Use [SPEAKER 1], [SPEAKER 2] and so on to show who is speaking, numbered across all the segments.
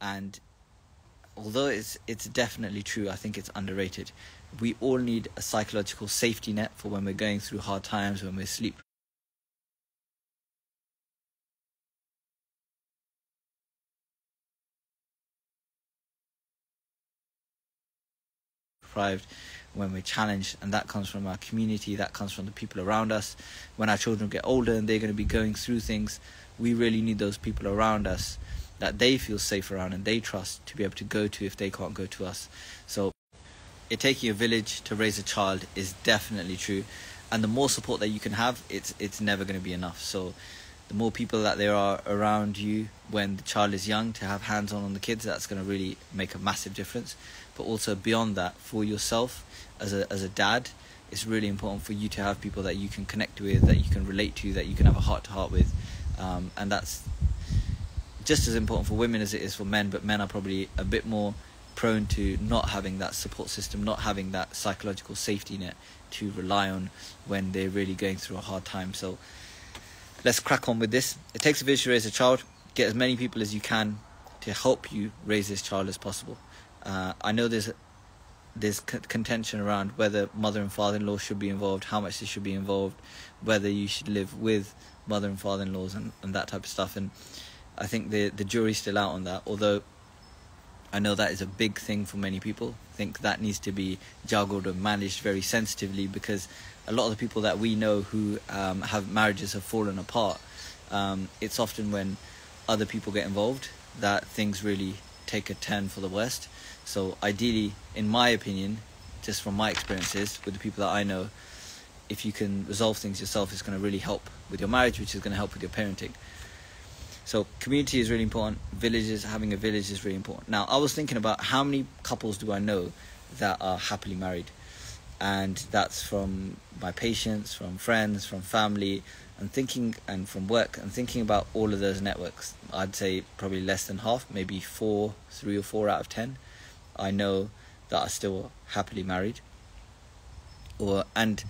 [SPEAKER 1] and although it's it's definitely true, I think it's underrated. We all need a psychological safety net for when we're going through hard times, when we're sleep deprived, when we're challenged, and that comes from our community, that comes from the people around us. When our children get older and they're going to be going through things, we really need those people around us that they feel safe around and they trust to be able to go to if they can't go to us. So, it taking a village to raise a child is definitely true, and the more support that you can have, it's it's never going to be enough. So, the more people that there are around you when the child is young to have hands on on the kids, that's going to really make a massive difference but also beyond that for yourself as a as a dad it's really important for you to have people that you can connect with that you can relate to that you can have a heart to heart with um, and that's just as important for women as it is for men but men are probably a bit more prone to not having that support system not having that psychological safety net to rely on when they're really going through a hard time. So let's crack on with this. It takes a village to raise a child. Get as many people as you can to help you raise this child as possible. Uh, I know there's there's contention around whether mother and father-in-law should be involved, how much they should be involved, whether you should live with mother and father-in-laws and, and that type of stuff. And I think the the jury's still out on that. Although I know that is a big thing for many people. I think that needs to be juggled and managed very sensitively because a lot of the people that we know who um, have marriages have fallen apart. Um, it's often when other people get involved that things really take a turn for the worst. So ideally, in my opinion, just from my experiences with the people that I know, if you can resolve things yourself, it's going to really help with your marriage, which is going to help with your parenting. So community is really important. Villages, having a village is really important. Now, I was thinking about how many couples do I know that are happily married, and that's from my patients, from friends, from family, and thinking and from work and thinking about all of those networks. I'd say probably less than half, maybe four, three or four out of ten I know that are still happily married. Or and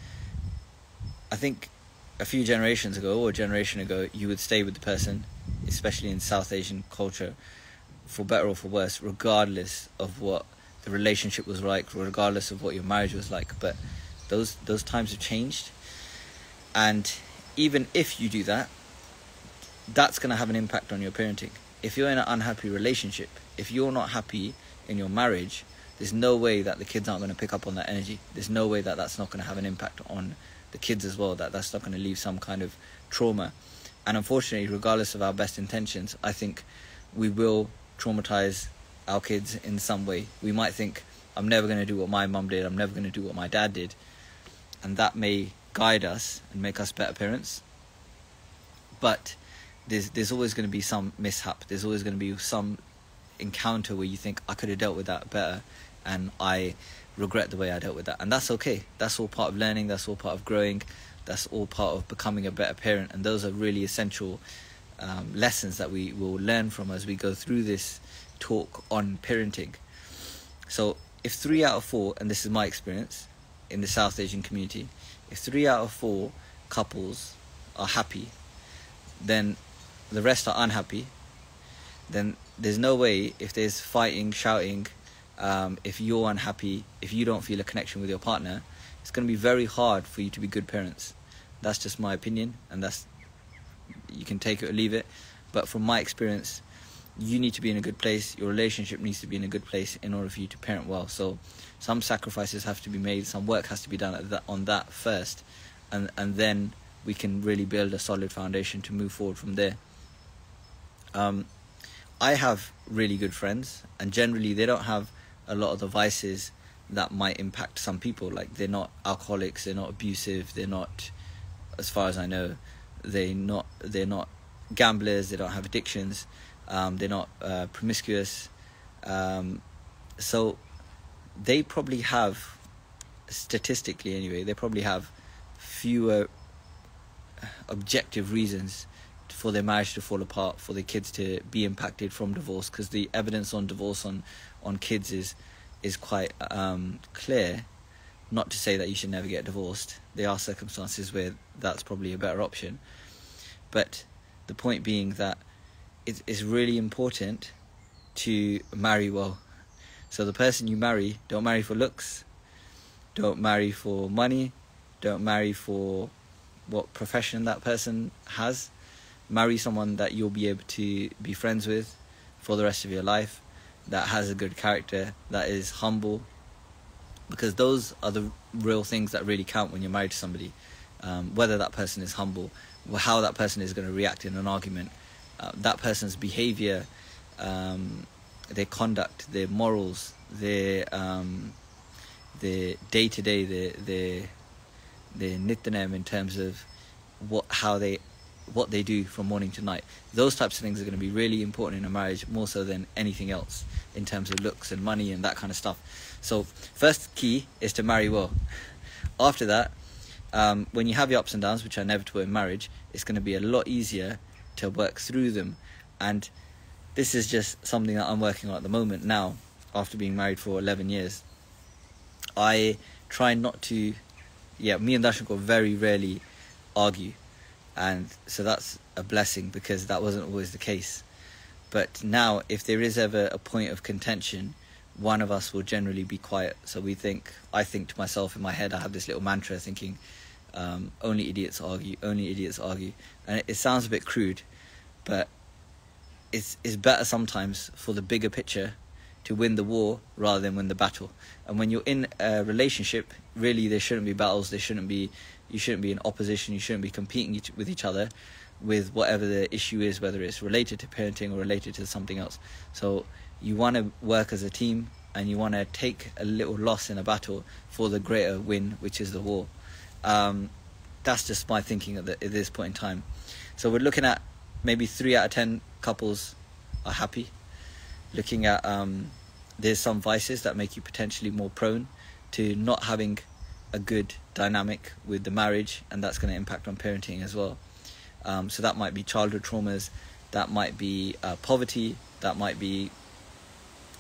[SPEAKER 1] I think a few generations ago or a generation ago, you would stay with the person, especially in South Asian culture, for better or for worse, regardless of what the relationship was like, regardless of what your marriage was like. But those those times have changed, and even if you do that, that's going to have an impact on your parenting. If you're in an unhappy relationship, if you're not happy in your marriage, there's no way that the kids aren't going to pick up on that energy. There's no way that that's not going to have an impact on the kids as well. That that's not going to leave some kind of trauma. And unfortunately, regardless of our best intentions, I think we will traumatize our kids in some way. We might think, I'm never going to do what my mum did. I'm never going to do what my dad did, and that may guide us and make us better parents. But there's there's always going to be some mishap. There's always going to be some encounter where you think I could have dealt with that better and I regret the way I dealt with that. And that's okay. That's all part of learning, that's all part of growing, that's all part of becoming a better parent. And those are really essential um, lessons that we will learn from as we go through this talk on parenting. So, if three out of four, and this is my experience in the South Asian community, if three out of four couples are happy, then the rest are unhappy, then there's no way if there's fighting, shouting, um, if you're unhappy, if you don't feel a connection with your partner, it's going to be very hard for you to be good parents. That's just my opinion, and that's you can take it or leave it. But from my experience, you need to be in a good place. Your relationship needs to be in a good place in order for you to parent well. So, some sacrifices have to be made. Some work has to be done that, on that first, and and then we can really build a solid foundation to move forward from there. Um, I have really good friends, and generally they don't have a lot of the vices that might impact some people. Like they're not alcoholics, they're not abusive, they're not, as far as I know, they not they're not gamblers, they don't have addictions, um, they're not uh, promiscuous. Um, so they probably have, statistically anyway, they probably have fewer objective reasons for their marriage to fall apart, for their kids to be impacted from divorce, because the evidence on divorce on on kids is is quite um, clear. Not to say that you should never get divorced. There are circumstances where that's probably a better option, but the point being that it is really important to marry well. So the person you marry, don't marry for looks, don't marry for money, don't marry for what profession that person has. Marry someone that you'll be able to be friends with for the rest of your life, that has a good character, that is humble, because those are the real things that really count when you're married to somebody. Um, whether that person is humble, how that person is going to react in an argument, uh, that person's behavior, um, their conduct, their morals, their um, their day to day, their their their in terms of what how they what they do from morning to night. Those types of things are going to be really important in a marriage more so than anything else in terms of looks and money and that kind of stuff. So first key is to marry well. After that, um, when you have your ups and downs, which are inevitable in marriage, it's going to be a lot easier to work through them. And this is just something that I'm working on at the moment now, after being married for 11 years. I try not to, yeah, me and Darshan very rarely argue. And so that's a blessing because that wasn't always the case. But now, if there is ever a point of contention, one of us will generally be quiet. So we think, I think to myself in my head, I have this little mantra thinking, um, only idiots argue, only idiots argue. And it, it sounds a bit crude, but it's, it's better sometimes for the bigger picture to win the war rather than win the battle. And when you're in a relationship, really there shouldn't be battles. There shouldn't be you shouldn't be in opposition. You shouldn't be competing each, with each other with whatever the issue is, whether it's related to parenting or related to something else. So you want to work as a team and you want to take a little loss in a battle for the greater win, which is the war. Um, that's just my thinking at, the, at this point in time. So we're looking at maybe three out of ten couples are happy. Looking at um, there's some vices that make you potentially more prone to not having a good dynamic with the marriage, and that's going to impact on parenting as well. Um, so that might be childhood traumas, that might be uh, poverty, that might be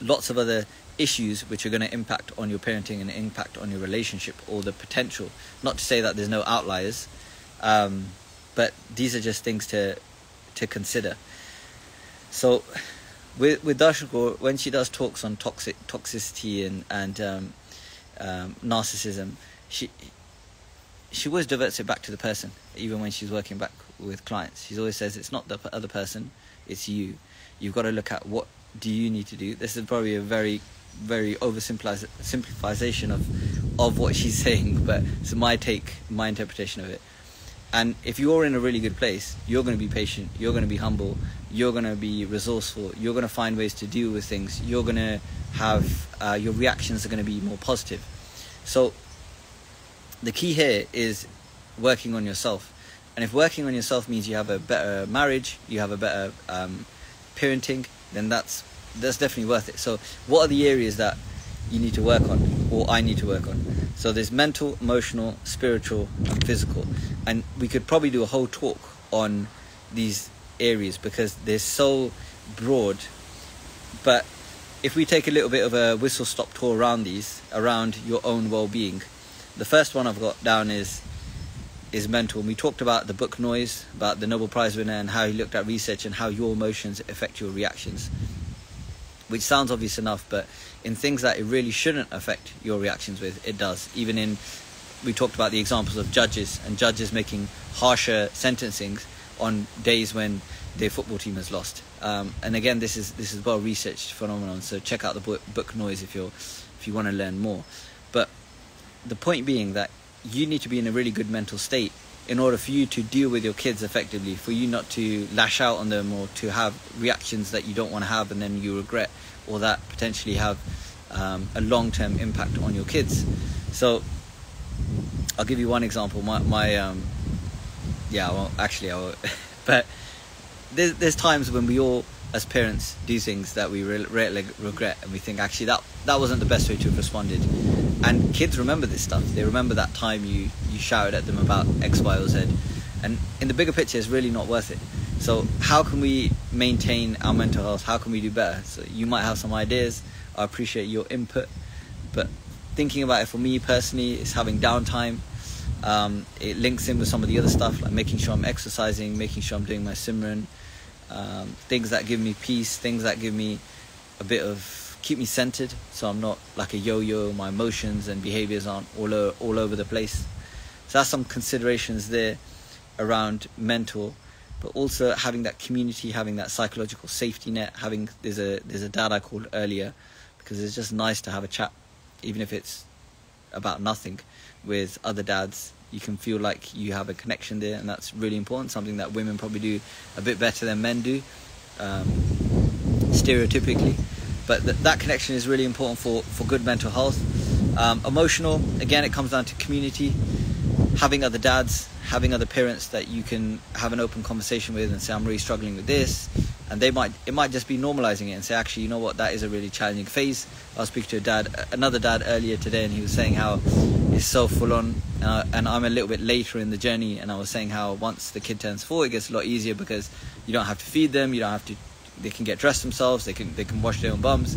[SPEAKER 1] lots of other issues which are going to impact on your parenting and impact on your relationship or the potential. Not to say that there's no outliers, um, but these are just things to to consider. So, with with Darshako, when she does talks on toxic toxicity and and um, um, narcissism, she she always diverts it back to the person, even when she's working back with clients. She always says it's not the other person, it's you. You've got to look at what do you need to do. This is probably a very very oversimplification of of what she's saying, but it's my take, my interpretation of it. And if you're in a really good place, you're going to be patient, you're going to be humble, you're going to be resourceful, you're going to find ways to deal with things, you're going to have uh, your reactions are going to be more positive. So the key here is working on yourself. And if working on yourself means you have a better marriage, you have a better um, parenting, then that's that's definitely worth it. So, what are the areas that you need to work on, or I need to work on? So, there's mental, emotional, spiritual, and physical. And we could probably do a whole talk on these areas because they're so broad. But if we take a little bit of a whistle stop tour around these, around your own well being, the first one I've got down is is mental. And we talked about the book Noise, about the Nobel Prize winner, and how he looked at research and how your emotions affect your reactions. Which sounds obvious enough, but in things that it really shouldn't affect your reactions with, it does. Even in, we talked about the examples of judges and judges making harsher sentencings on days when their football team has lost. Um, and again, this is this is well researched phenomenon. So check out the book, book Noise if you're if you want to learn more. But the point being that you need to be in a really good mental state in order for you to deal with your kids effectively, for you not to lash out on them or to have reactions that you don't want to have and then you regret, or that potentially have um, a long term impact on your kids. So, I'll give you one example. My, my um, yeah, well, actually, I will, but there's, there's times when we all as parents do things that we re- re- regret and we think actually that that wasn't the best way to have responded. And kids remember this stuff. They remember that time you you shouted at them about x y or z. And in the bigger picture it's really not worth it. So how can we maintain our mental health? How can we do better? So you might have some ideas. I appreciate your input. But thinking about it for me personally is having downtime. Um, it links in with some of the other stuff like making sure i'm exercising making sure i'm doing my simran um, things that give me peace, things that give me a bit of keep me centered, so I'm not like a yo-yo. My emotions and behaviors aren't all o- all over the place. So that's some considerations there around mentor, but also having that community, having that psychological safety net. Having there's a there's a dad I called earlier because it's just nice to have a chat, even if it's about nothing, with other dads. You can feel like you have a connection there, and that's really important. Something that women probably do a bit better than men do, um, stereotypically. But th- that connection is really important for, for good mental health. Um, emotional, again, it comes down to community, having other dads, having other parents that you can have an open conversation with and say, I'm really struggling with this. And they might, it might just be normalizing it and say, actually, you know what, that is a really challenging phase. I was speaking to a dad, another dad earlier today, and he was saying how it's so full on. Uh, and I'm a little bit later in the journey, and I was saying how once the kid turns four, it gets a lot easier because you don't have to feed them, you don't have to they can get dressed themselves, they can they can wash their own bums.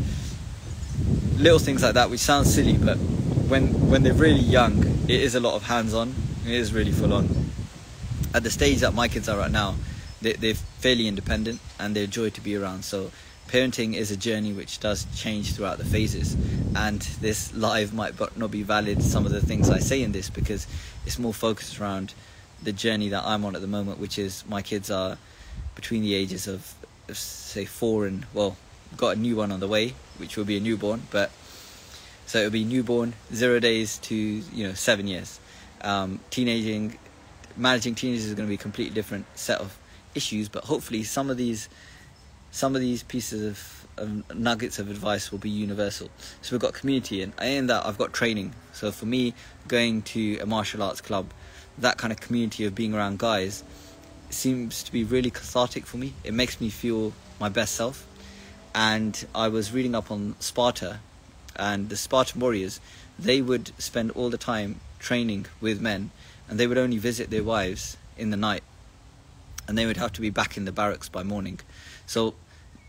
[SPEAKER 1] Little things like that, which sounds silly, but when when they're really young, it is a lot of hands-on. It is really full on. At the stage that my kids are right now, they, they're fairly independent and they're joy to be around. So parenting is a journey which does change throughout the phases and this live might not be valid some of the things i say in this because it's more focused around the journey that i'm on at the moment which is my kids are between the ages of say four and well, got a new one on the way, which will be a newborn. But so it'll be newborn, zero days to you know seven years. Um, teenaging, managing teenagers is going to be a completely different set of issues. But hopefully, some of these, some of these pieces of, of nuggets of advice will be universal. So we've got community, and in that I've got training. So for me, going to a martial arts club, that kind of community of being around guys seems to be really cathartic for me. It makes me feel my best self. And I was reading up on Sparta, and the Spartan warriors, they would spend all the time training with men, and they would only visit their wives in the night, and they would have to be back in the barracks by morning. So,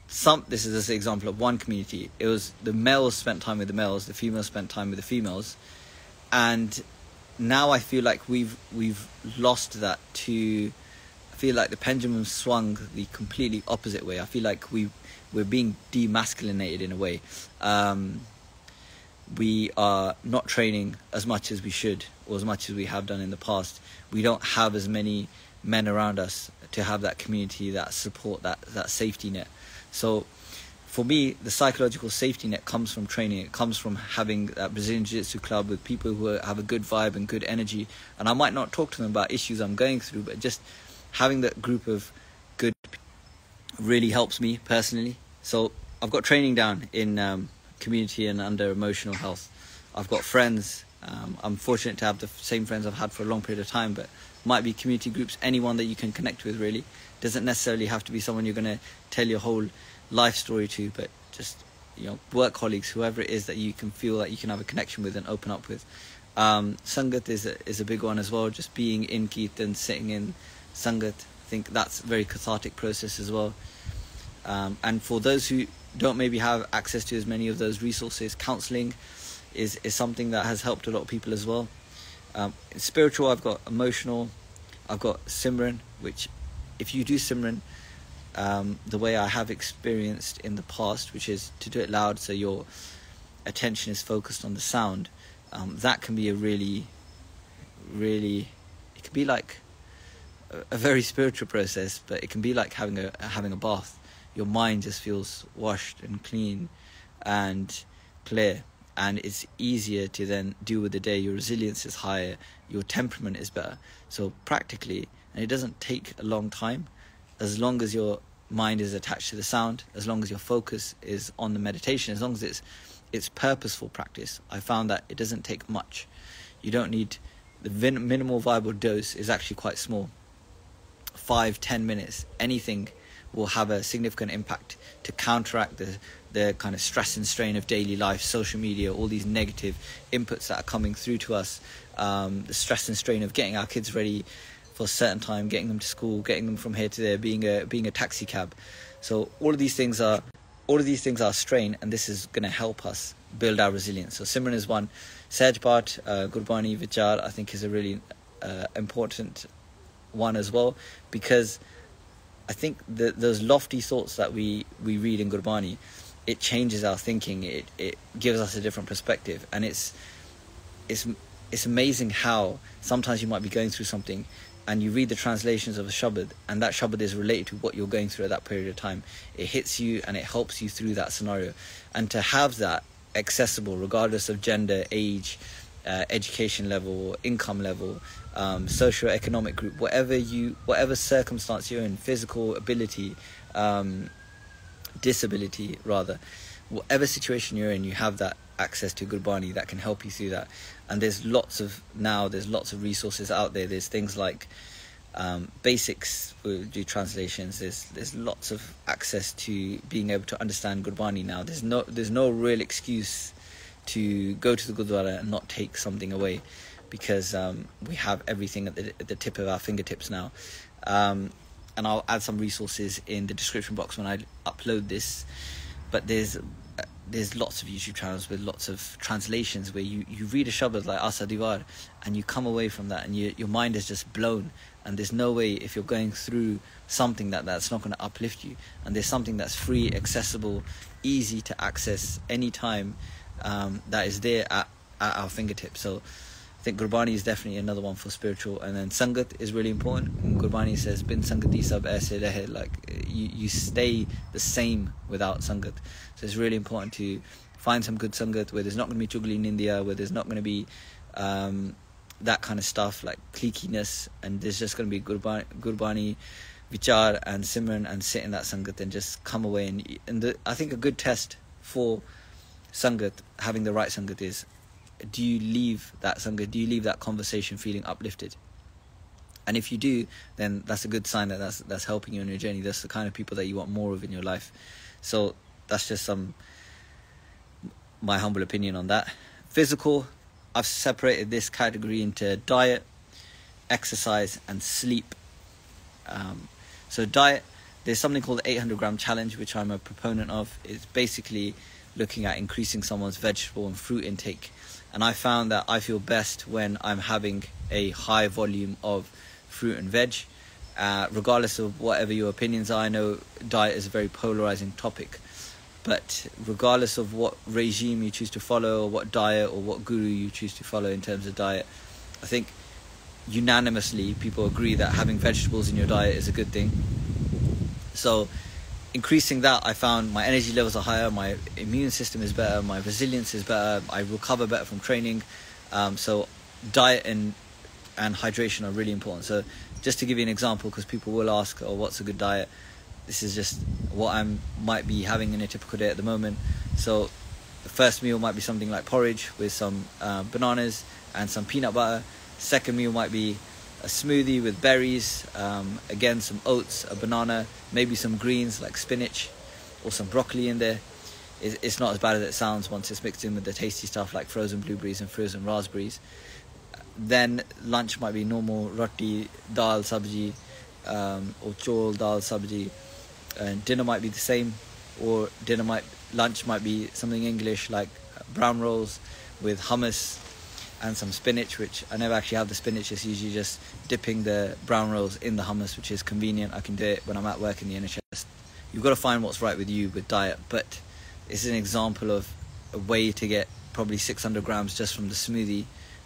[SPEAKER 1] some this is an example of one community. It was the males spent time with the males, the females spent time with the females, and now I feel like we've we've lost that to I feel like the pendulum swung the completely opposite way. I feel like we we're being demasculinated in a way. Um, we are not training as much as we should, or as much as we have done in the past. We don't have as many men around us to have that community, that support, that that safety net. So, for me, the psychological safety net comes from training. It comes from having that Brazilian Jiu-Jitsu club with people who have a good vibe and good energy. And I might not talk to them about issues I'm going through, but just having that group of good really helps me personally. So I've got training down in um, community and under emotional health. I've got friends. Um, I'm fortunate to have the same friends I've had for a long period of time, but might be community groups, anyone that you can connect with really. Doesn't necessarily have to be someone you're going to tell your whole life story to, but just you know work colleagues, whoever it is that you can feel that you can have a connection with and open up with. Um, Sangat is a, is a big one as well. Just being in Kirtan, sitting in Sangat. I think that's a very cathartic process as well. Um, and for those who don't maybe have access to as many of those resources, counseling is, is something that has helped a lot of people as well. Um, spiritual, I've got emotional, I've got Simran, which if you do Simran um, the way I have experienced in the past, which is to do it loud so your attention is focused on the sound, um, that can be a really, really, it can be like a very spiritual process, but it can be like having a having a bath. Your mind just feels washed and clean and clear, and it's easier to then deal with the day. Your resilience is higher, your temperament is better. So practically, and it doesn't take a long time, as long as your mind is attached to the sound, as long as your focus is on the meditation, as long as it's it's purposeful practice. I found that it doesn't take much. You don't need the minimal viable dose is actually quite small five, ten minutes, anything will have a significant impact to counteract the the kind of stress and strain of daily life, social media, all these negative inputs that are coming through to us, um, the stress and strain of getting our kids ready for a certain time, getting them to school, getting them from here to there, being a being a taxi cab. So all of these things are all of these things are strain, and this is going to help us build our resilience. So Simran is one. Sehaj Path, uh, Gurbani Vichar, I think is a really uh, important one as well because I think that those lofty thoughts that we, we read in Gurbani, it changes our thinking. It it gives us a different perspective, and it's it's it's amazing how sometimes you might be going through something and you read the translations of a shabad and that shabad is related to what you're going through at that period of time it hits you and it helps you through that scenario. And to have that accessible regardless of gender age uh, education level income level um, socio-economic group whatever you whatever circumstance you're in physical ability um, disability rather whatever situation you're in you have that access to Gurbani that can help you through that and there's lots of now there's lots of resources out there. There's things like um, basics we do translations. There's there's lots of access to being able to understand Gurbani now. There's no there's no real excuse to go to the Gurdwara and not take something away because um, we have everything at the, at the, tip of our fingertips now. Um, and I'll add some resources in the description box when I upload this. But there's there's lots of YouTube channels with lots of translations where you, you read a shabad like Asa Di Var and you come away from that and you, your mind is just blown. And there's no way if you're going through something that that's not going to uplift you. And there's something that's free accessible easy to access anytime um, that is there at, at our fingertips. So think Gurbani is definitely another one for spiritual, and then Sangat is really important. And Gurbani says, "Bin Sangati sab aise rahe," like you you stay the same without Sangat. So it's really important to find some good Sangat where there's not going to be chugli ninda, where there's not going to be um, that kind of stuff like cliqueiness, and there's just going to be Gurbani, Gurbani Vichar and Simran and sit in that Sangat and just come away. And, and the, I think a good test for Sangat, having the right Sangat is do you leave that sangha, do you leave that conversation feeling uplifted? And if you do, then that's a good sign that that's that's helping you on your journey. That's the kind of people that you want more of in your life. So that's just some my humble opinion on that. Physical, I've separated this category into diet, exercise, and sleep. Um, so diet, there's something called the 800 gram challenge, which I'm a proponent of. It's basically looking at increasing someone's vegetable and fruit intake and I found that I feel best when I'm having a high volume of fruit and veg. Uh, regardless of whatever your opinions are, I know diet is a very polarizing topic, but regardless of what regime you choose to follow, or what diet or what guru you choose to follow in terms of diet, I think unanimously people agree that having vegetables in your diet is a good thing. So increasing that, I found my energy levels are higher, my immune system is better, my resilience is better, I recover better from training. Um, so diet and and hydration are really important. So just to give you an example, because people will ask, "Oh, what's a good diet?" This is just what I might be having in a typical day at the moment. So the first meal might be something like porridge with some uh, bananas and some peanut butter. Second meal might be a smoothie with berries, um, again some oats, a banana, maybe some greens like spinach or some broccoli in there. It's not as bad as it sounds once it's mixed in with the tasty stuff like frozen blueberries and frozen raspberries. Then lunch might be normal roti, dal, sabji, um, or chawal, dal, sabji. And dinner might be the same, or dinner might lunch might be something English like brown rolls with hummus and some spinach, which I never actually have the spinach. It's usually just dipping the brown rolls in the hummus, which is convenient. I can do it when I'm at work in the NHS. You've got to find what's right with you with diet, but it's an example of a way to get probably 600 grams just from the smoothie,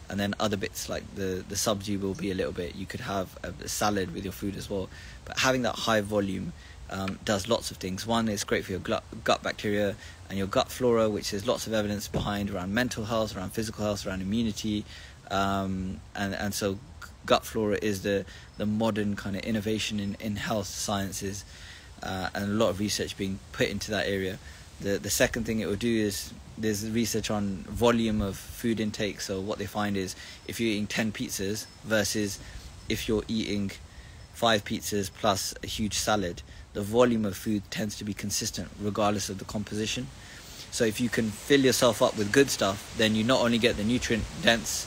[SPEAKER 1] and then other bits like the the sabji will be a little bit. You could have a, a salad with your food as well, but having that high volume um, does lots of things. One, it's great for your gut, gut bacteria and your gut flora, which there's lots of evidence behind around mental health, around physical health, around immunity, um, and and so gut flora is the the modern kind of innovation in in health sciences, uh, and a lot of research being put into that area. The the second thing it will do is there's research on volume of food intake. So what they find is if you're eating ten pizzas versus if you're eating five pizzas plus a huge salad, the volume of food tends to be consistent regardless of the composition. So if you can fill yourself up with good stuff, then you not only get the nutrient dense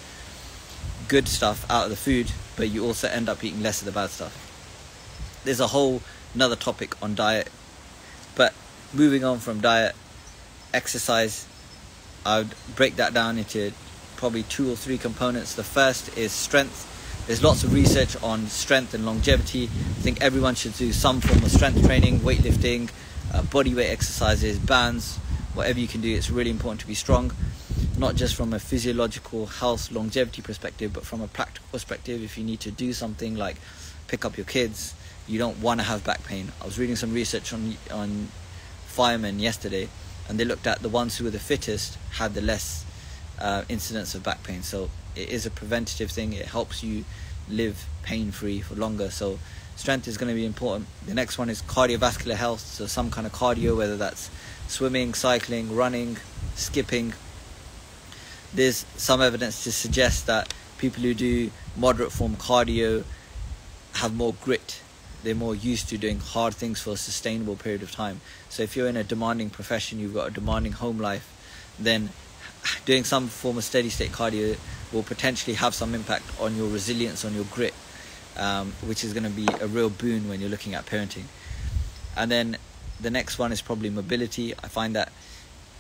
[SPEAKER 1] good stuff out of the food, but you also end up eating less of the bad stuff. There's a whole another topic on diet. But moving on from diet, exercise, I would break that down into probably two or three components. The first is strength there's lots of research on strength and longevity. I think everyone should do some form of strength training, weightlifting, uh, body weight exercises, bands, whatever you can do. It's really important to be strong, not just from a physiological health longevity perspective, but from a practical perspective. If you need to do something like pick up your kids, you don't want to have back pain. I was reading some research on on firemen yesterday, and they looked at the ones who were the fittest had the less uh, incidence of back pain. So it is a preventative thing. It helps you live pain free for longer. So strength is going to be important. The next one is cardiovascular health. So some kind of cardio, whether that's swimming, cycling, running, skipping. There's some evidence to suggest that people who do moderate form cardio have more grit. They're more used to doing hard things for a sustainable period of time. So if you're in a demanding profession, you've got a demanding home life, then doing some form of steady state cardio will potentially have some impact on your resilience, on your grit, um, which is going to be a real boon when you're looking at parenting. And then the next one is probably mobility. I find that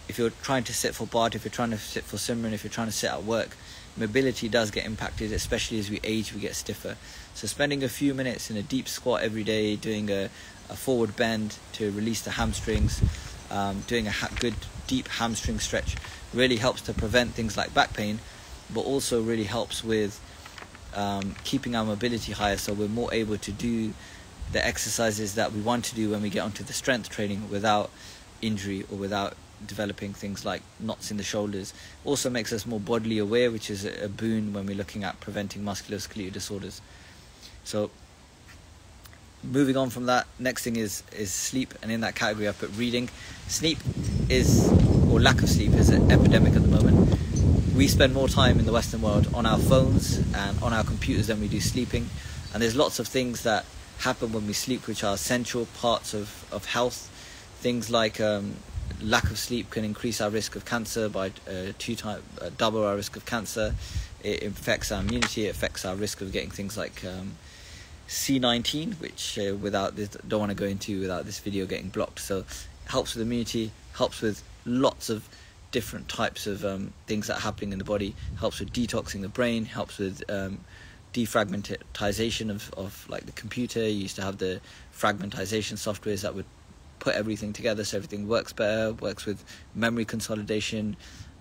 [SPEAKER 1] if you're trying to sit for Path, if you're trying to sit for Simran, if you're trying to sit at work, mobility does get impacted, especially as we age, we get stiffer. So spending a few minutes in a deep squat every day, doing a, a forward bend to release the hamstrings, um, doing a ha- good deep hamstring stretch really helps to prevent things like back pain, but also really helps with um, keeping our mobility higher so we're more able to do the exercises that we want to do when we get onto the strength training without injury or without developing things like knots in the shoulders. Also makes us more bodily aware, which is a boon when we're looking at preventing musculoskeletal disorders. So moving on from that, next thing is is sleep, and in that category I put reading. Sleep is or lack of sleep is an epidemic at the moment. We spend more time in the Western world on our phones and on our computers than we do sleeping, and there's lots of things that happen when we sleep which are essential parts of, of health. Things like um, lack of sleep can increase our risk of cancer by uh, two times, uh, double our risk of cancer. It affects our immunity. It affects our risk of getting things like um, C19, which uh, without this don't want to go into without this video getting blocked. So helps with immunity, helps with lots of different types of um, things that are happening in the body. Helps with detoxing the brain. Helps with um, defragmentization of, of like the computer. You used to have the fragmentization softwares that would put everything together so everything works better. Works with memory consolidation.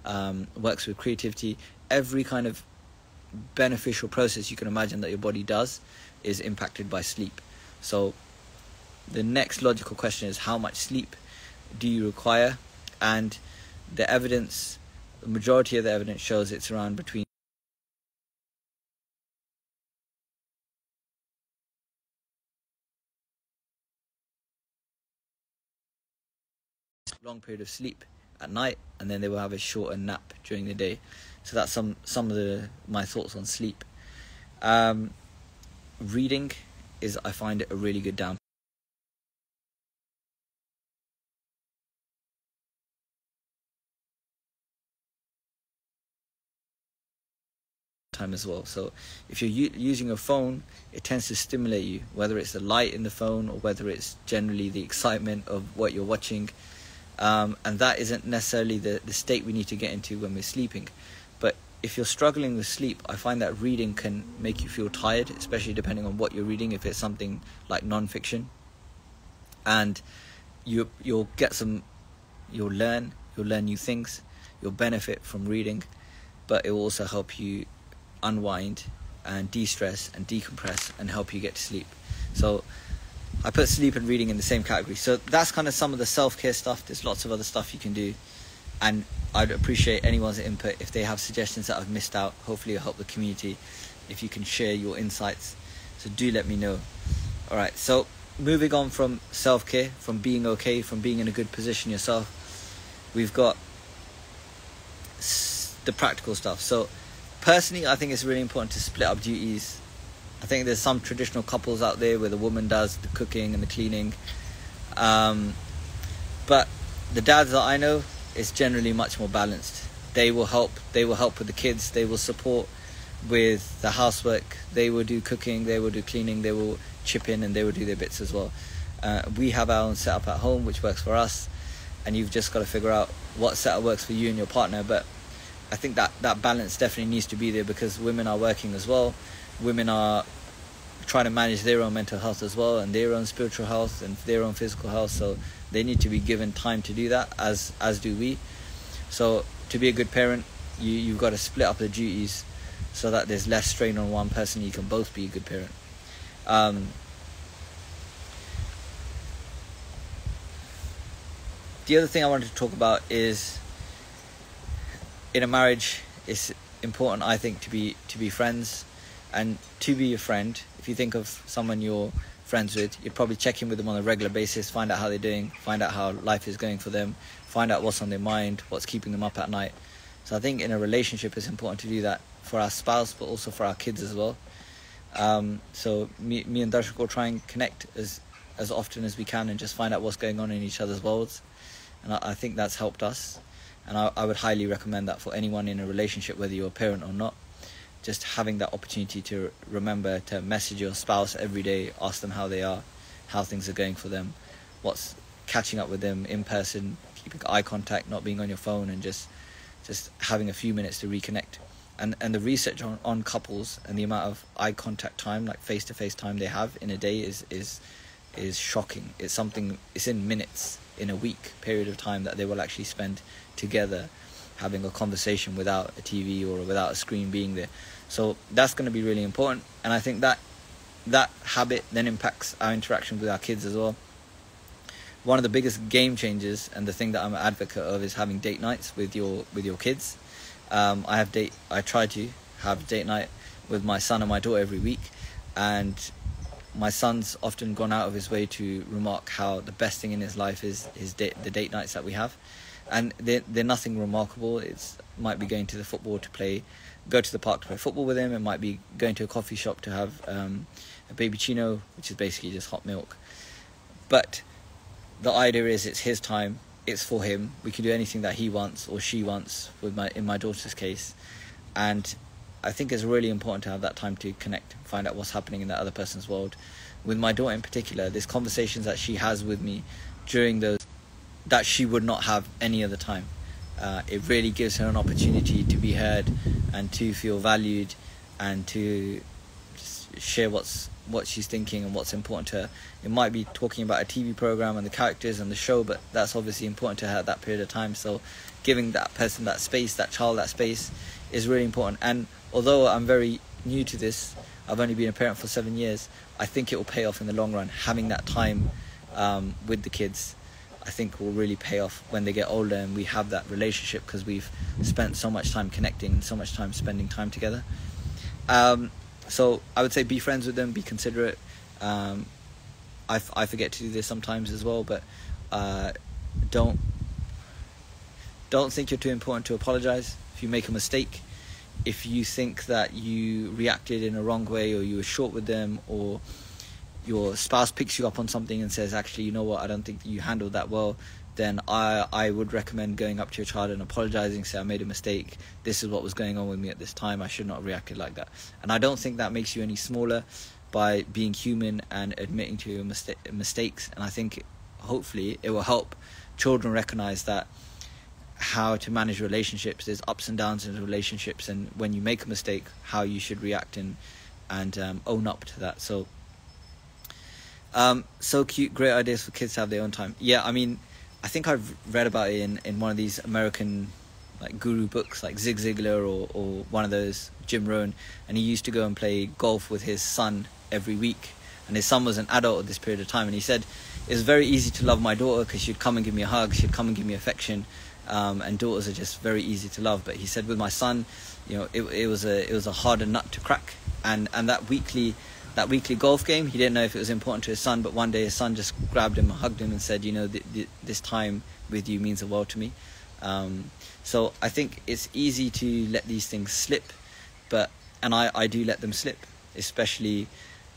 [SPEAKER 1] Um, works with creativity. Every kind of beneficial process you can imagine that your body does is impacted by sleep. So the next logical question is how much sleep do you require? And the evidence, the majority of the evidence shows it's around between long period of sleep at night and then they will have a shorter nap during the day. So that's some some of the my thoughts on sleep. Um, reading is I find it a really good down time as well. So if you're u- using a phone, it tends to stimulate you, whether it's the light in the phone or whether it's generally the excitement of what you're watching. Um, and that isn't necessarily the, the state we need to get into when we're sleeping. But if you're struggling with sleep, I find that reading can make you feel tired, especially depending on what you're reading. If it's something like non-fiction, and you you'll get some, you'll learn, you'll learn new things, you'll benefit from reading, but it will also help you unwind and de-stress and decompress and help you get to sleep. So I put sleep and reading in the same category. So that's kind of some of the self-care stuff. There's lots of other stuff you can do and I'd appreciate anyone's input if they have suggestions that I've missed out. Hopefully, it'll help the community if you can share your insights. So, do let me know. All right, so moving on from self care, from being okay, from being in a good position yourself, we've got the practical stuff. So, personally, I think it's really important to split up duties. I think there's some traditional couples out there where the woman does the cooking and the cleaning. Um, but the dads that I know, is generally much more balanced. They will help. They will help with the kids. They will support with the housework. They will do cooking. They will do cleaning. They will chip in and they will do their bits as well. Uh, we have our own setup at home, which works for us, and you've just got to figure out what setup works for you and your partner. But I think that that balance definitely needs to be there because women are working as well. Women are trying to manage their own mental health as well and their own spiritual health and their own physical health. So they need to be given time to do that as as do we. So to be a good parent you you've got to split up the duties so that there's less strain on one person. You can both be a good parent. Um, the other thing I wanted to talk about is in a marriage it's important I think to be to be friends. And to be a friend if you think of someone you're friends with you'd probably check in with them on a regular basis find out how they're doing find out how life is going for them find out what's on their mind what's keeping them up at night. So I think in a relationship it's important to do that for our spouse but also for our kids as well. Um, so me, me and Darshak will try and connect as as often as we can and just find out what's going on in each other's worlds. And I, I think that's helped us and I, I would highly recommend that for anyone in a relationship whether you're a parent or not just having that opportunity to remember to message your spouse every day, ask them how they are, how things are going for them, what's catching up with them in person, keeping eye contact, not being on your phone, and just just having a few minutes to reconnect. And and the research on, on couples and the amount of eye contact time, like face to face time they have in a day is is is shocking. It's something it's in minutes in a week period of time that they will actually spend together having a conversation without a TV or without a screen being there. So that's going to be really important, and I think that that habit then impacts our interaction with our kids as well. One of the biggest game changers, and the thing that I'm an advocate of, is having date nights with your with your kids. Um, I have date. I try to have date night with my son and my daughter every week, and my son's often gone out of his way to remark how the best thing in his life is his date, the date nights that we have and they're, they're nothing remarkable. It's might be going to the football to play, go to the park to play football with him. It might be going to a coffee shop to have um, a baby chino, which is basically just hot milk. But the idea is it's his time. It's for him. We can do anything that he wants or she wants. With my in my daughter's case, and I think it's really important to have that time to connect, find out what's happening in that other person's world. With my daughter in particular, there's conversations that she has with me during those that she would not have any other time. Uh, it really gives her an opportunity to be heard and to feel valued and to share what's what she's thinking and what's important to her. It might be talking about a TV program and the characters and the show, but that's obviously important to her at that period of time. So, giving that person that space, that child that space, is really important. And although I'm very new to this, I've only been a parent for seven years. I think it will pay off in the long run. Having that time um, with the kids I think will really pay off when they get older and we have that relationship because we've spent so much time connecting and so much time spending time together. Um, so I would say be friends with them, be considerate. Um, I, f- I forget to do this sometimes as well, but uh, don't don't think you're too important to apologize if you make a mistake. If you think that you reacted in a wrong way or you were short with them or your spouse picks you up on something and says, actually, you know what, I don't think you handled that well, then I, I would recommend going up to your child and apologizing, say, I made a mistake. This is what was going on with me at this time. I should not have reacted like that. And I don't think that makes you any smaller by being human and admitting to your mista- mistakes. And I think hopefully it will help children recognize that how to manage relationships. There's ups and downs in relationships, and when you make a mistake, how you should react and and um, own up to that. So um, so cute, great ideas for kids to have their own time. Yeah, I mean, I think I've read about it in, in one of these American like guru books, like Zig Ziglar or, or one of those, Jim Rohn, and he used to go and play golf with his son every week. And his son was an adult at this period of time, and he said it was very easy to love my daughter because she'd come and give me a hug, she'd come and give me affection, um, and daughters are just very easy to love. But he said with my son, you know, it, it was a it was a harder nut to crack, and and that weekly that weekly golf game. He didn't know if it was important to his son, but one day his son just grabbed him, hugged him, and said, "You know, th- th- this time with you means the world to me." Um, so I think it's easy to let these things slip, but and I, I do let them slip, especially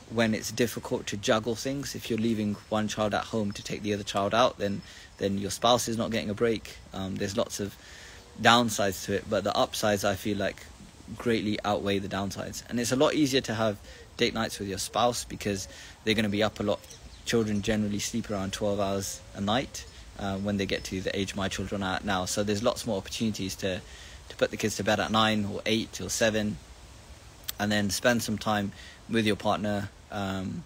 [SPEAKER 1] when it's difficult to juggle things. If you're leaving one child at home to take the other child out, then then your spouse is not getting a break. Um, there's lots of downsides to it, but the upsides I feel like greatly outweigh the downsides, and it's a lot easier to have date nights with your spouse because they're going to be up a lot. Children generally sleep around 12 hours a night uh, when they get to the age my children are at now. So there's lots more opportunities to, to put the kids to bed at 9 or 8 or 7 and then spend some time with your partner um,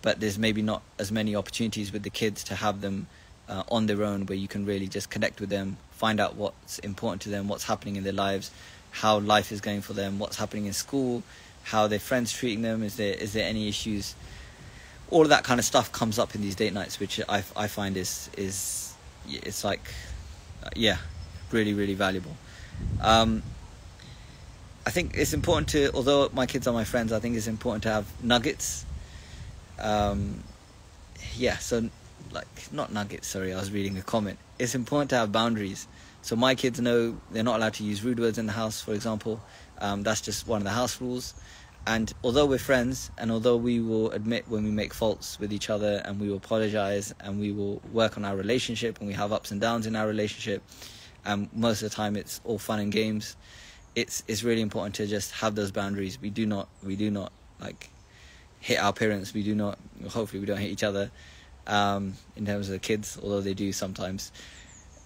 [SPEAKER 1] but there's maybe not as many opportunities with the kids to have them uh, on their own where you can really just connect with them, find out what's important to them, what's happening in their lives, how life is going for them, what's happening in school, how their friends treating them, is there is there any issues? All of that kind of stuff comes up in these date nights, which I, I find is is it's like yeah, really really valuable. Um, I think it's important to, although my kids are my friends, I think it's important to have nuggets. Um, yeah, so like not nuggets. Sorry, I was reading a comment. It's important to have boundaries. So my kids know they're not allowed to use rude words in the house, for example. Um, that's just one of the house rules. And although we're friends, and although we will admit when we make faults with each other, and we will apologize, and we will work on our relationship, and we have ups and downs in our relationship, and most of the time it's all fun and games. It's it's really important to just have those boundaries. We do not we do not like hit our parents. We do not. Hopefully, we don't hit each other um, in terms of the kids, although they do sometimes.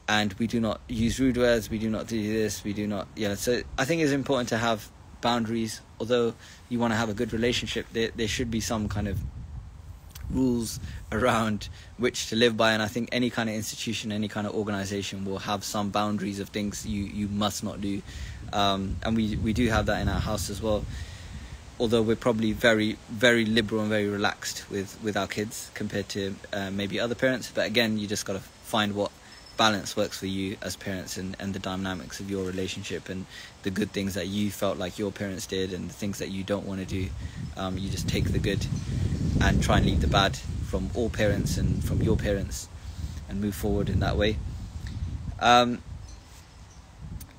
[SPEAKER 1] And we do not use rude words. We do not do this. We do not. Yeah. So I think it's important to have boundaries. Although you want to have a good relationship, there there should be some kind of rules around which to live by and i think any kind of institution any kind of organization will have some boundaries of things you you must not do um, and we we do have that in our house as well although we're probably very very liberal and very relaxed with with our kids compared to uh, maybe other parents but again you just got to find what balance works for you as parents and, and the dynamics of your relationship and the good things that you felt like your parents did and the things that you don't want to do um, you just take the good and try and leave the bad from all parents and from your parents and move forward in that way um,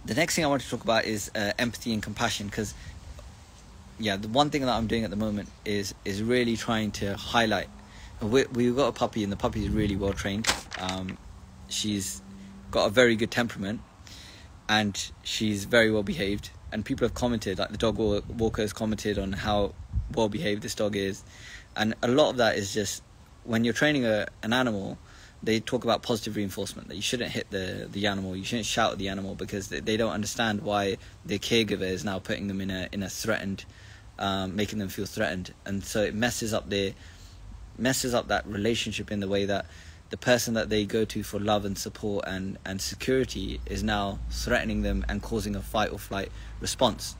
[SPEAKER 1] the next thing I want to talk about is uh, empathy and compassion because yeah, the one thing that I'm doing at the moment is is really trying to highlight. We, we've got a puppy, and the puppy is really well trained. Um, she's got a very good temperament, and she's very well behaved. And people have commented, like the dog walker has commented on how well behaved this dog is, and a lot of that is just when you're training a, an animal. They talk about positive reinforcement that you shouldn't hit the the animal, you shouldn't shout at the animal because they, they don't understand why their caregiver is now putting them in a in a threatened um, making them feel threatened, and so it messes up their messes up that relationship in the way that the person that they go to for love and support and, and security is now threatening them and causing a fight or flight response.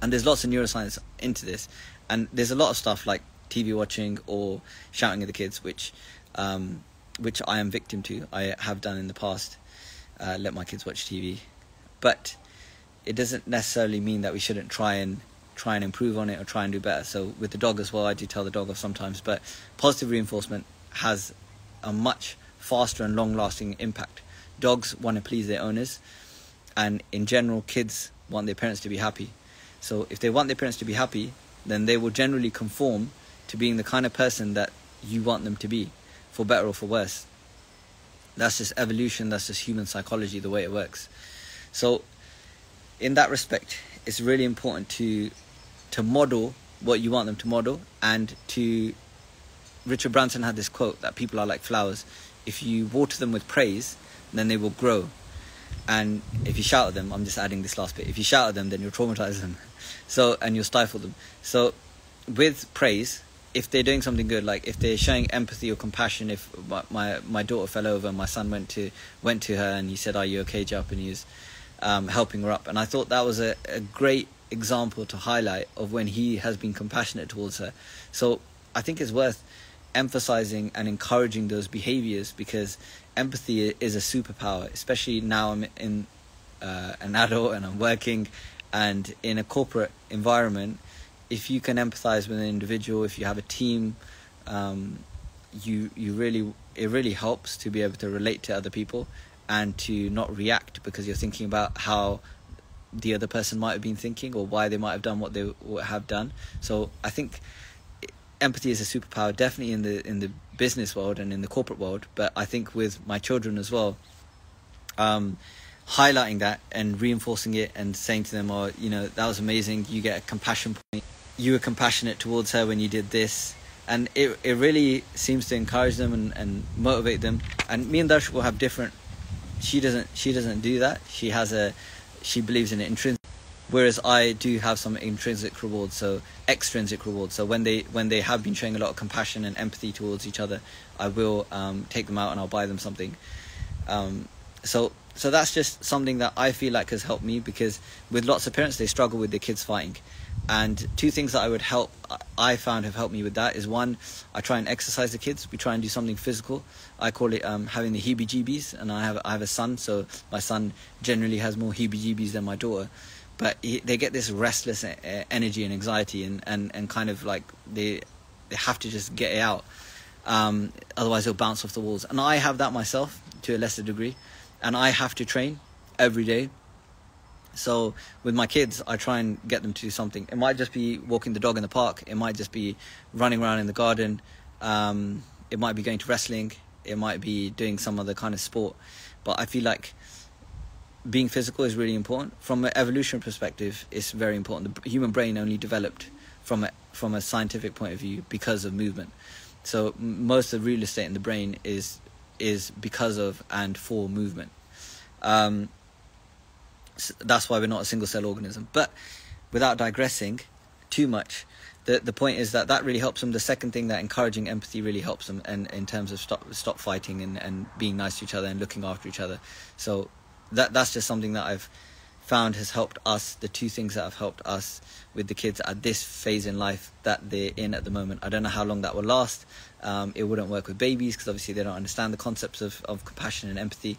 [SPEAKER 1] And there's lots of neuroscience into this, and there's a lot of stuff like TV watching or shouting at the kids, which um, which I am victim to. I have done in the past. Uh, let my kids watch TV, but it doesn't necessarily mean that we shouldn't try and try and improve on it or try and do better. So with the dog as well, I do tell the dog off sometimes, but positive reinforcement has a much faster and long-lasting impact. Dogs want to please their owners, and in general, kids want their parents to be happy. So if they want their parents to be happy, then they will generally conform to being the kind of person that you want them to be, for better or for worse. That's just evolution. That's just human psychology, the way it works. So, in that respect, it's really important to to model what you want them to model and to Richard Branson had this quote that people are like flowers. If you water them with praise, then they will grow. And if you shout at them, I'm just adding this last bit. If you shout at them, then you'll traumatize them. So and you'll stifle them. So with praise, if they're doing something good, like if they're showing empathy or compassion, if my my, my daughter fell over, and my son went to went to her and he said, "Are you okay, Jup?" and he was um, helping her up, and I thought that was a, a great example to highlight of when he has been compassionate towards her. So I think it's worth emphasizing and encouraging those behaviors because empathy is a superpower, especially now I'm in uh, an adult and I'm working and in a corporate environment. If you can empathize with an individual, if you have a team, um, you you really it really helps to be able to relate to other people and to not react because you're thinking about how the other person might have been thinking or why they might have done what they have done. So I think empathy is a superpower, definitely in the in the business world and in the corporate world. But I think with my children as well, um, highlighting that and reinforcing it and saying to them, "Oh, you know, that was amazing. You get a compassion point. You were compassionate towards her when you did this." And it it really seems to encourage them and, and motivate them. And me and Dash will have different. She doesn't she doesn't do that. She has a she believes in it intrinsically. Whereas I do have some intrinsic rewards, so extrinsic rewards. So when they when they have been showing a lot of compassion and empathy towards each other, I will um, take them out and I'll buy them something. Um, so so that's just something that I feel like has helped me because with lots of parents they struggle with their kids fighting, and two things that I would help I found have helped me with that is one I try and exercise the kids. We try and do something physical. I call it um, having the heebie-jeebies, and I have I have a son, so my son generally has more heebie-jeebies than my daughter but he, they get this restless energy and anxiety and, and, and kind of like they they have to just get it out um, otherwise they'll bounce off the walls. And i have that myself to a lesser degree and i have to train every day. So with my kids i try and get them to do something. It might just be walking the dog in the park. It might just be running around in the garden. Um, it might be going to wrestling. It might be doing some other kind of sport. But i feel like being physical is really important. From an evolution perspective, it's very important. The human brain only developed from a, from a scientific point of view because of movement. So most of real estate in the brain is is because of and for movement. Um, so that's why we're not a single cell organism. But without digressing too much, the the point is that that really helps them. The second thing that encouraging empathy really helps them, and in terms of stop stop fighting and and being nice to each other and looking after each other. So that that's just something that I've found has helped us. The two things that have helped us with the kids at this phase in life that they're in at the moment. I don't know how long that will last. Um, it wouldn't work with babies because obviously they don't understand the concepts of, of compassion and empathy,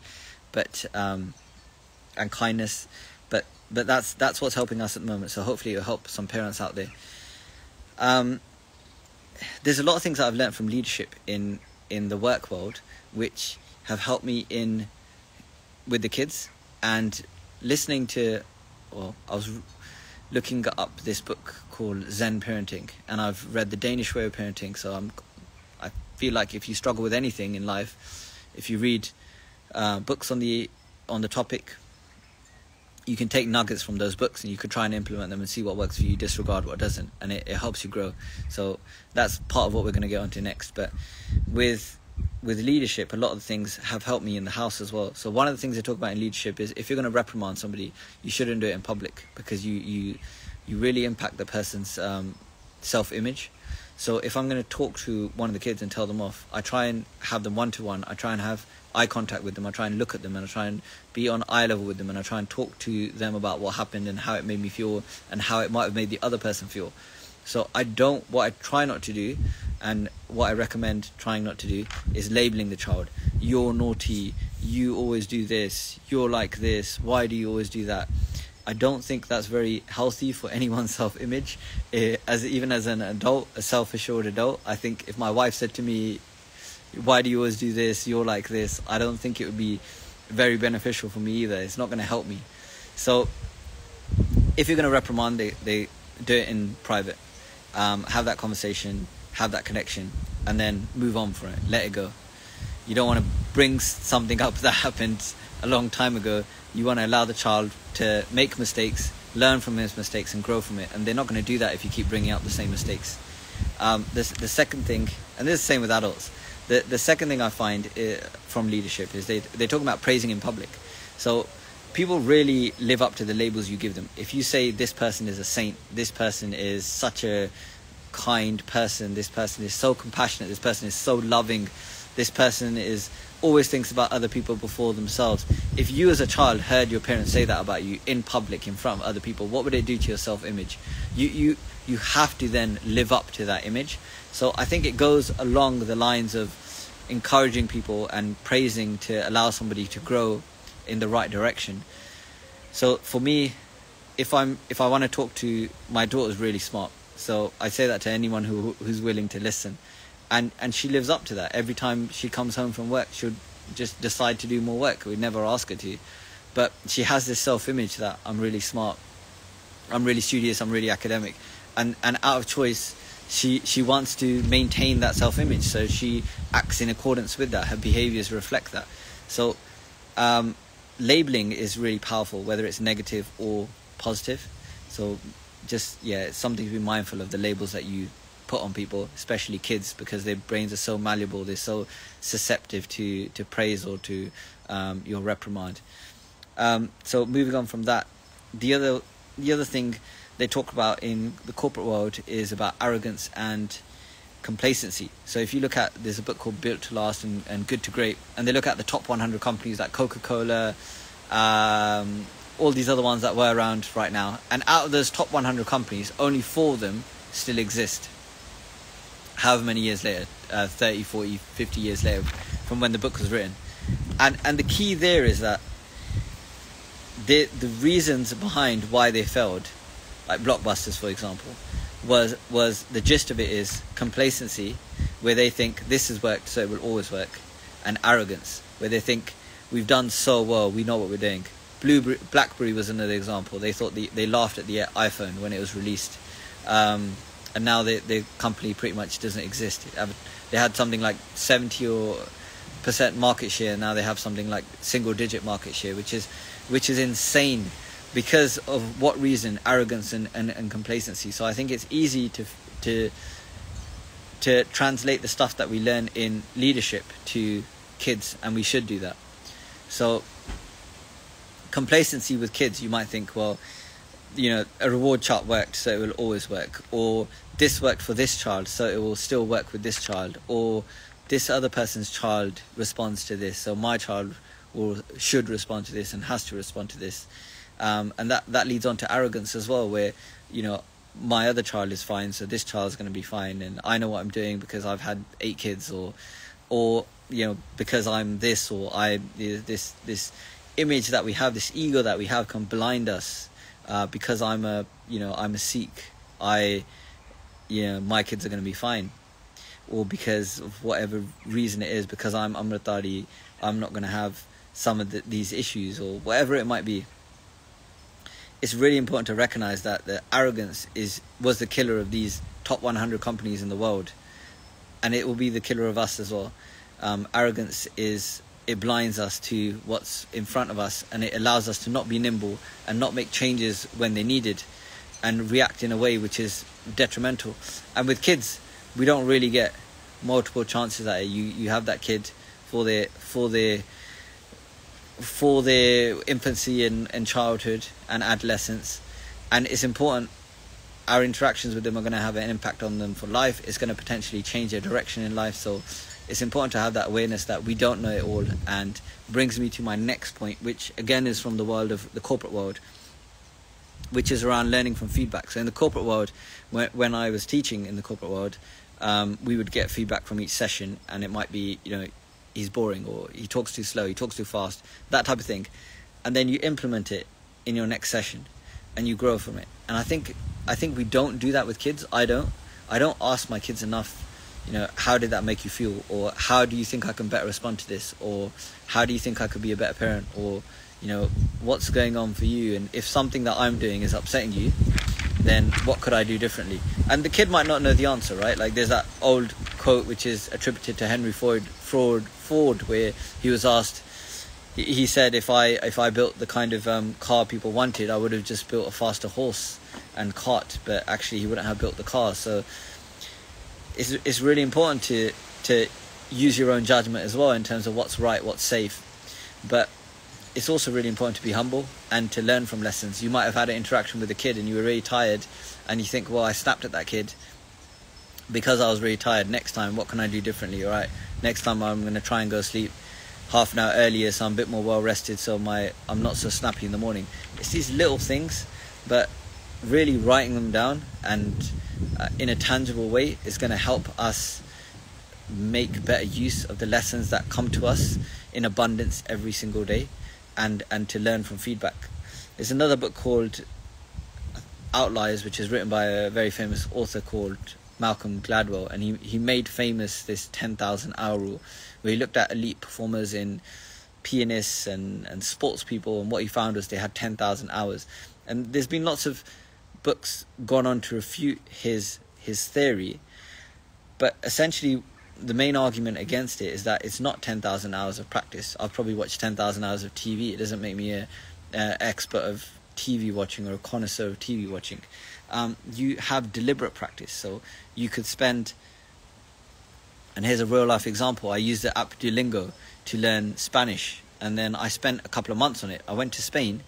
[SPEAKER 1] but um, and kindness. But but that's that's what's helping us at the moment. So hopefully it'll help some parents out there. Um, there's a lot of things that I've learned from leadership in in the work world, which have helped me in with the kids and listening to well i was looking up this book called zen parenting and i've read the danish way of parenting. So i'm i feel like if you struggle with anything in life if you read uh, books on the on the topic you can take nuggets from those books and you can try and implement them and see what works for you disregard what doesn't and it, it helps you grow. So that's part of what we're going to get onto next. But with with leadership, a lot of things have helped me in the house as well. So one of the things I talk about in leadership is if you're going to reprimand somebody, you shouldn't do it in public because you you you really impact the person's um, self-image. So if I'm going to talk to one of the kids and tell them off, I try and have them one to one. I try and have eye contact with them. I try and look at them and I try and be on eye level with them and I try and talk to them about what happened and how it made me feel and how it might have made the other person feel. So I don't. What I try not to do and what I recommend trying not to do is labeling the child. You're naughty. You always do this. You're like this. Why do you always do that? I don't think that's very healthy for anyone's self-image. Eh, as even as an adult, a self-assured adult, I think if my wife said to me, "Why do you always do this? You're like this," I don't think it would be very beneficial for me either. It's not going to help me. So, if you're going to reprimand, they, they do it in private. Um, have that conversation have that connection, and then move on from it. Let it go. You don't want to bring something up that happened a long time ago. You want to allow the child to make mistakes, learn from his mistakes, and grow from it. And they're not going to do that if you keep bringing up the same mistakes. Um, the, the second thing, and this is the same with adults. The the second thing I find uh, from leadership is they they talk about praising in public. So people really live up to the labels you give them. If you say this person is a saint, this person is such a kind person. This person is so compassionate. This person is so loving. This person is always thinks about other people before themselves. If you as a child heard your parents say that about you in public in front of other people, what would it do to your self-image? You you you have to then live up to that image. So I think it goes along the lines of encouraging people and praising to allow somebody to grow in the right direction. So for me, if I'm if I want to talk to my daughter's really smart, so I say that to anyone who who's willing to listen, and and she lives up to that. Every time she comes home from work, she'll just decide to do more work. We never ask her to, but she has this self-image that I'm really smart, I'm really studious, I'm really academic, and and out of choice, she she wants to maintain that self-image. So she acts in accordance with that. Her behaviors reflect that. So. Um, labeling is really powerful, whether it's negative or positive. So just yeah, it's something to be mindful of the labels that you put on people, especially kids, because their brains are so malleable. They're so susceptible to to praise or to um, your reprimand. Um, so moving on from that, the other the other thing they talk about in the corporate world is about arrogance and complacency. So if you look at there's a book called Built to Last and, and Good to Great, and they look at the top 100 companies like Coca Cola, um, all these other ones that were around right now, and out of those top 100 companies, only four of them still exist. However many years later, uh, 30, 40, 50 years later, from when the book was written, and and the key there is that the the reasons behind why they failed, like blockbusters for example, was was the gist of it is complacency, where they think this has worked so it will always work, and arrogance, where they think we've done so well, we know what we're doing. Blueberry, BlackBerry was another example. They thought the, they laughed at the iPhone when it was released, um, and now the the company pretty much doesn't exist. They had something like seventy or percent market share. Now they have something like single digit market share, which is which is insane because of what reason? Arrogance and, and, and complacency. So i think it's easy to to to translate the stuff that we learn in leadership to kids and we should do that. So complacency with kids you might think well you know a reward chart worked so it will always work. Or this worked for this child so it will still work with this child. Or this other person's child responds to this so my child will should respond to this and has to respond to this um, and that that leads on to arrogance as well where you know my other child is fine so this child's going to be fine and i know what i'm doing because i've had eight kids or or you know because i'm this or i this this image that we have this ego that we have can blind us uh, because i'm a you know i'm a sikh. I you know my kids are going to be fine. Or because of whatever reason it is because i'm amritdhari i'm not going to have some of the, these issues or whatever it might be it's really important to recognize that the arrogance is was the killer of these top 100 companies in the world, and it will be the killer of us as well. Um, arrogance is it blinds us to what's in front of us, and it allows us to not be nimble and not make changes when they're needed, and react in a way which is detrimental. And with kids, we don't really get multiple chances at it. You you have that kid for their for their for their infancy and, and childhood and adolescence. And it's important our interactions with them are going to have an impact on them for life. It's going to potentially change their direction in life. So it's important to have that awareness that we don't know it all. And brings me to my next point which again is from the world of the corporate world which is around learning from feedback. So in the corporate world when, i was teaching in the corporate world um, we would get feedback from each session and it might be you know he's boring or he talks too slow, he talks too fast, that type of thing. And then you implement it in your next session and you grow from it. And I think I think we don't do that with kids. I don't. I don't ask my kids enough, you know, how did that make you feel or how do you think I can better respond to this or how do you think I could be a better parent or you know, what's going on for you and if something that I'm doing is upsetting you, then what could I do differently? And the kid might not know the answer, right? Like there's that old quote which is attributed to Henry Ford, Ford, Ford, where he was asked. He said, "If I if I built the kind of um, car people wanted, I would have just built a faster horse and cart. But actually, he wouldn't have built the car. So it's it's really important to to use your own judgment as well in terms of what's right, what's safe. But it's also really important to be humble and to learn from lessons. You might have had an interaction with a kid and you were really tired, and you think, "Well, I snapped at that kid." because I was really tired, next time what can I do differently? All right, next time I'm going to try and go sleep half an hour earlier so I'm a bit more well rested so my I'm not so snappy in the morning. It's these little things, but really writing them down and uh, in a tangible way is going to help us make better use of the lessons that come to us in abundance every single day and and to learn from feedback. There's another book called Outliers which is written by a very famous author called Malcolm Gladwell, and he, he made famous this 10,000 hour rule, where he looked at elite performers in pianists and, and sports people, and what he found was they had 10,000 hours. And there's been lots of books gone on to refute his his theory, but essentially the main argument against it is that it's not 10,000 hours of practice. I've probably watched 10,000 hours of TV. It doesn't make me a, a expert of TV watching or a connoisseur of TV watching um, you have deliberate practice. So you could spend, and here's a real life example. I used the app Duolingo to learn Spanish, and then I spent a couple of months on it. I went to Spain,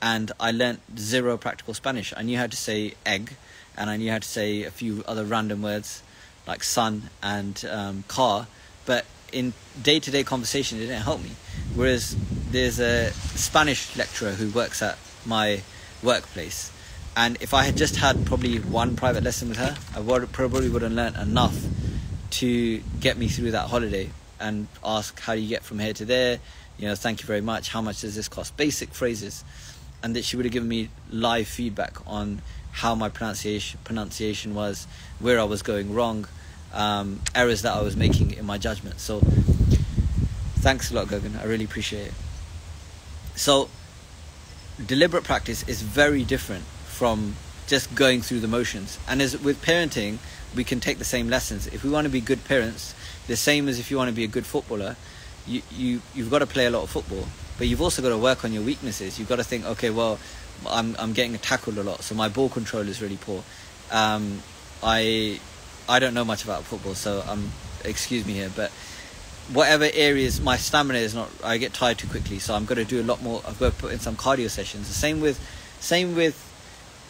[SPEAKER 1] and I learnt zero practical Spanish. I knew how to say egg, and I knew how to say a few other random words like sun and um, car, but in day-to-day conversation, it didn't help me. Whereas there's a Spanish lecturer who works at my workplace, and if I had just had probably one private lesson with her, I would, probably would have learnt enough to get me through that holiday and ask how do you get from here to there you know thank you very much how much does this cost basic phrases and that she would have given me live feedback on how my pronunciation pronunciation was, where I was going wrong, um, errors that I was making in my judgment. So, thanks a lot, Gagan. I really appreciate it. So, deliberate practice is very different from just going through the motions. And as with parenting, we can take the same lessons. If we want to be good parents, the same as if you want to be a good footballer, you, you you've got to play a lot of football but you've also got to work on your weaknesses. You've got to think, okay, well, I'm I'm getting tackled a lot, so my ball control is really poor. Um, I I don't know much about football, so um, excuse me here, but whatever areas my stamina is not, I get tired too quickly, so I'm going to do a lot more. I've got to put in some cardio sessions. The same with same with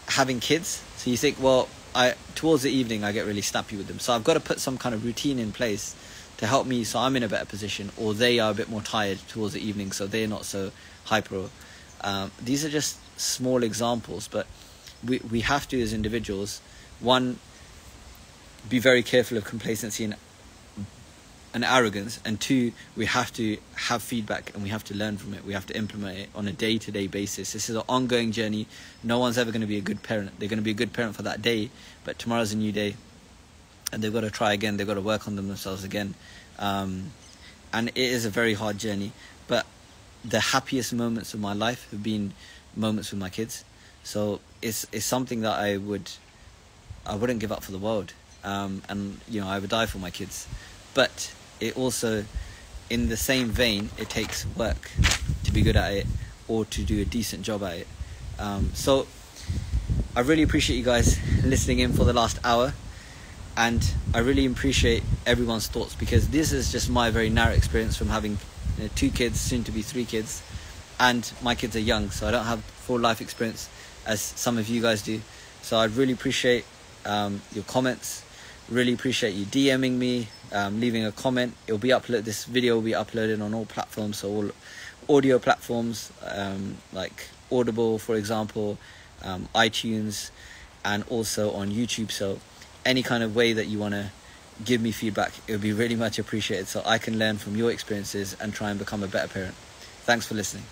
[SPEAKER 1] having kids. So you think, well, I towards the evening I get really snappy with them, so I've got to put some kind of routine in place to help me so I'm in a better position, or they are a bit more tired towards the evening, so they're not so hyper. Um, these are just small examples, but we we have to as individuals, one, be very careful of complacency and and arrogance, and two, we have to have feedback and we have to learn from it. We have to implement it on a day to day basis. This is an ongoing journey. No one's ever going to be a good parent. They're going to be a good parent for that day, but tomorrow's a new day and they've got to try again. They've got to work on them themselves again, um, and it is a very hard journey. But the happiest moments of my life have been moments with my kids. So it's it's something that I would I wouldn't give up for the world, um, and you know I would die for my kids. But it also, in the same vein, it takes work to be good at it or to do a decent job at it. Um, so I really appreciate you guys listening in for the last hour and I really appreciate everyone's thoughts because this is just my very narrow experience from having you know, two kids, soon to be three kids, and my kids are young, so I don't have full life experience as some of you guys do. So I'd really appreciate um, your comments. Really appreciate you DMing me, um, leaving a comment. It'll be uploaded. This video will be uploaded on all platforms, so all audio platforms um, like Audible, for example, um, iTunes, and also on YouTube. So any kind of way that you want to give me feedback, it would be really much appreciated so I can learn from your experiences and try and become a better parent. Thanks for listening.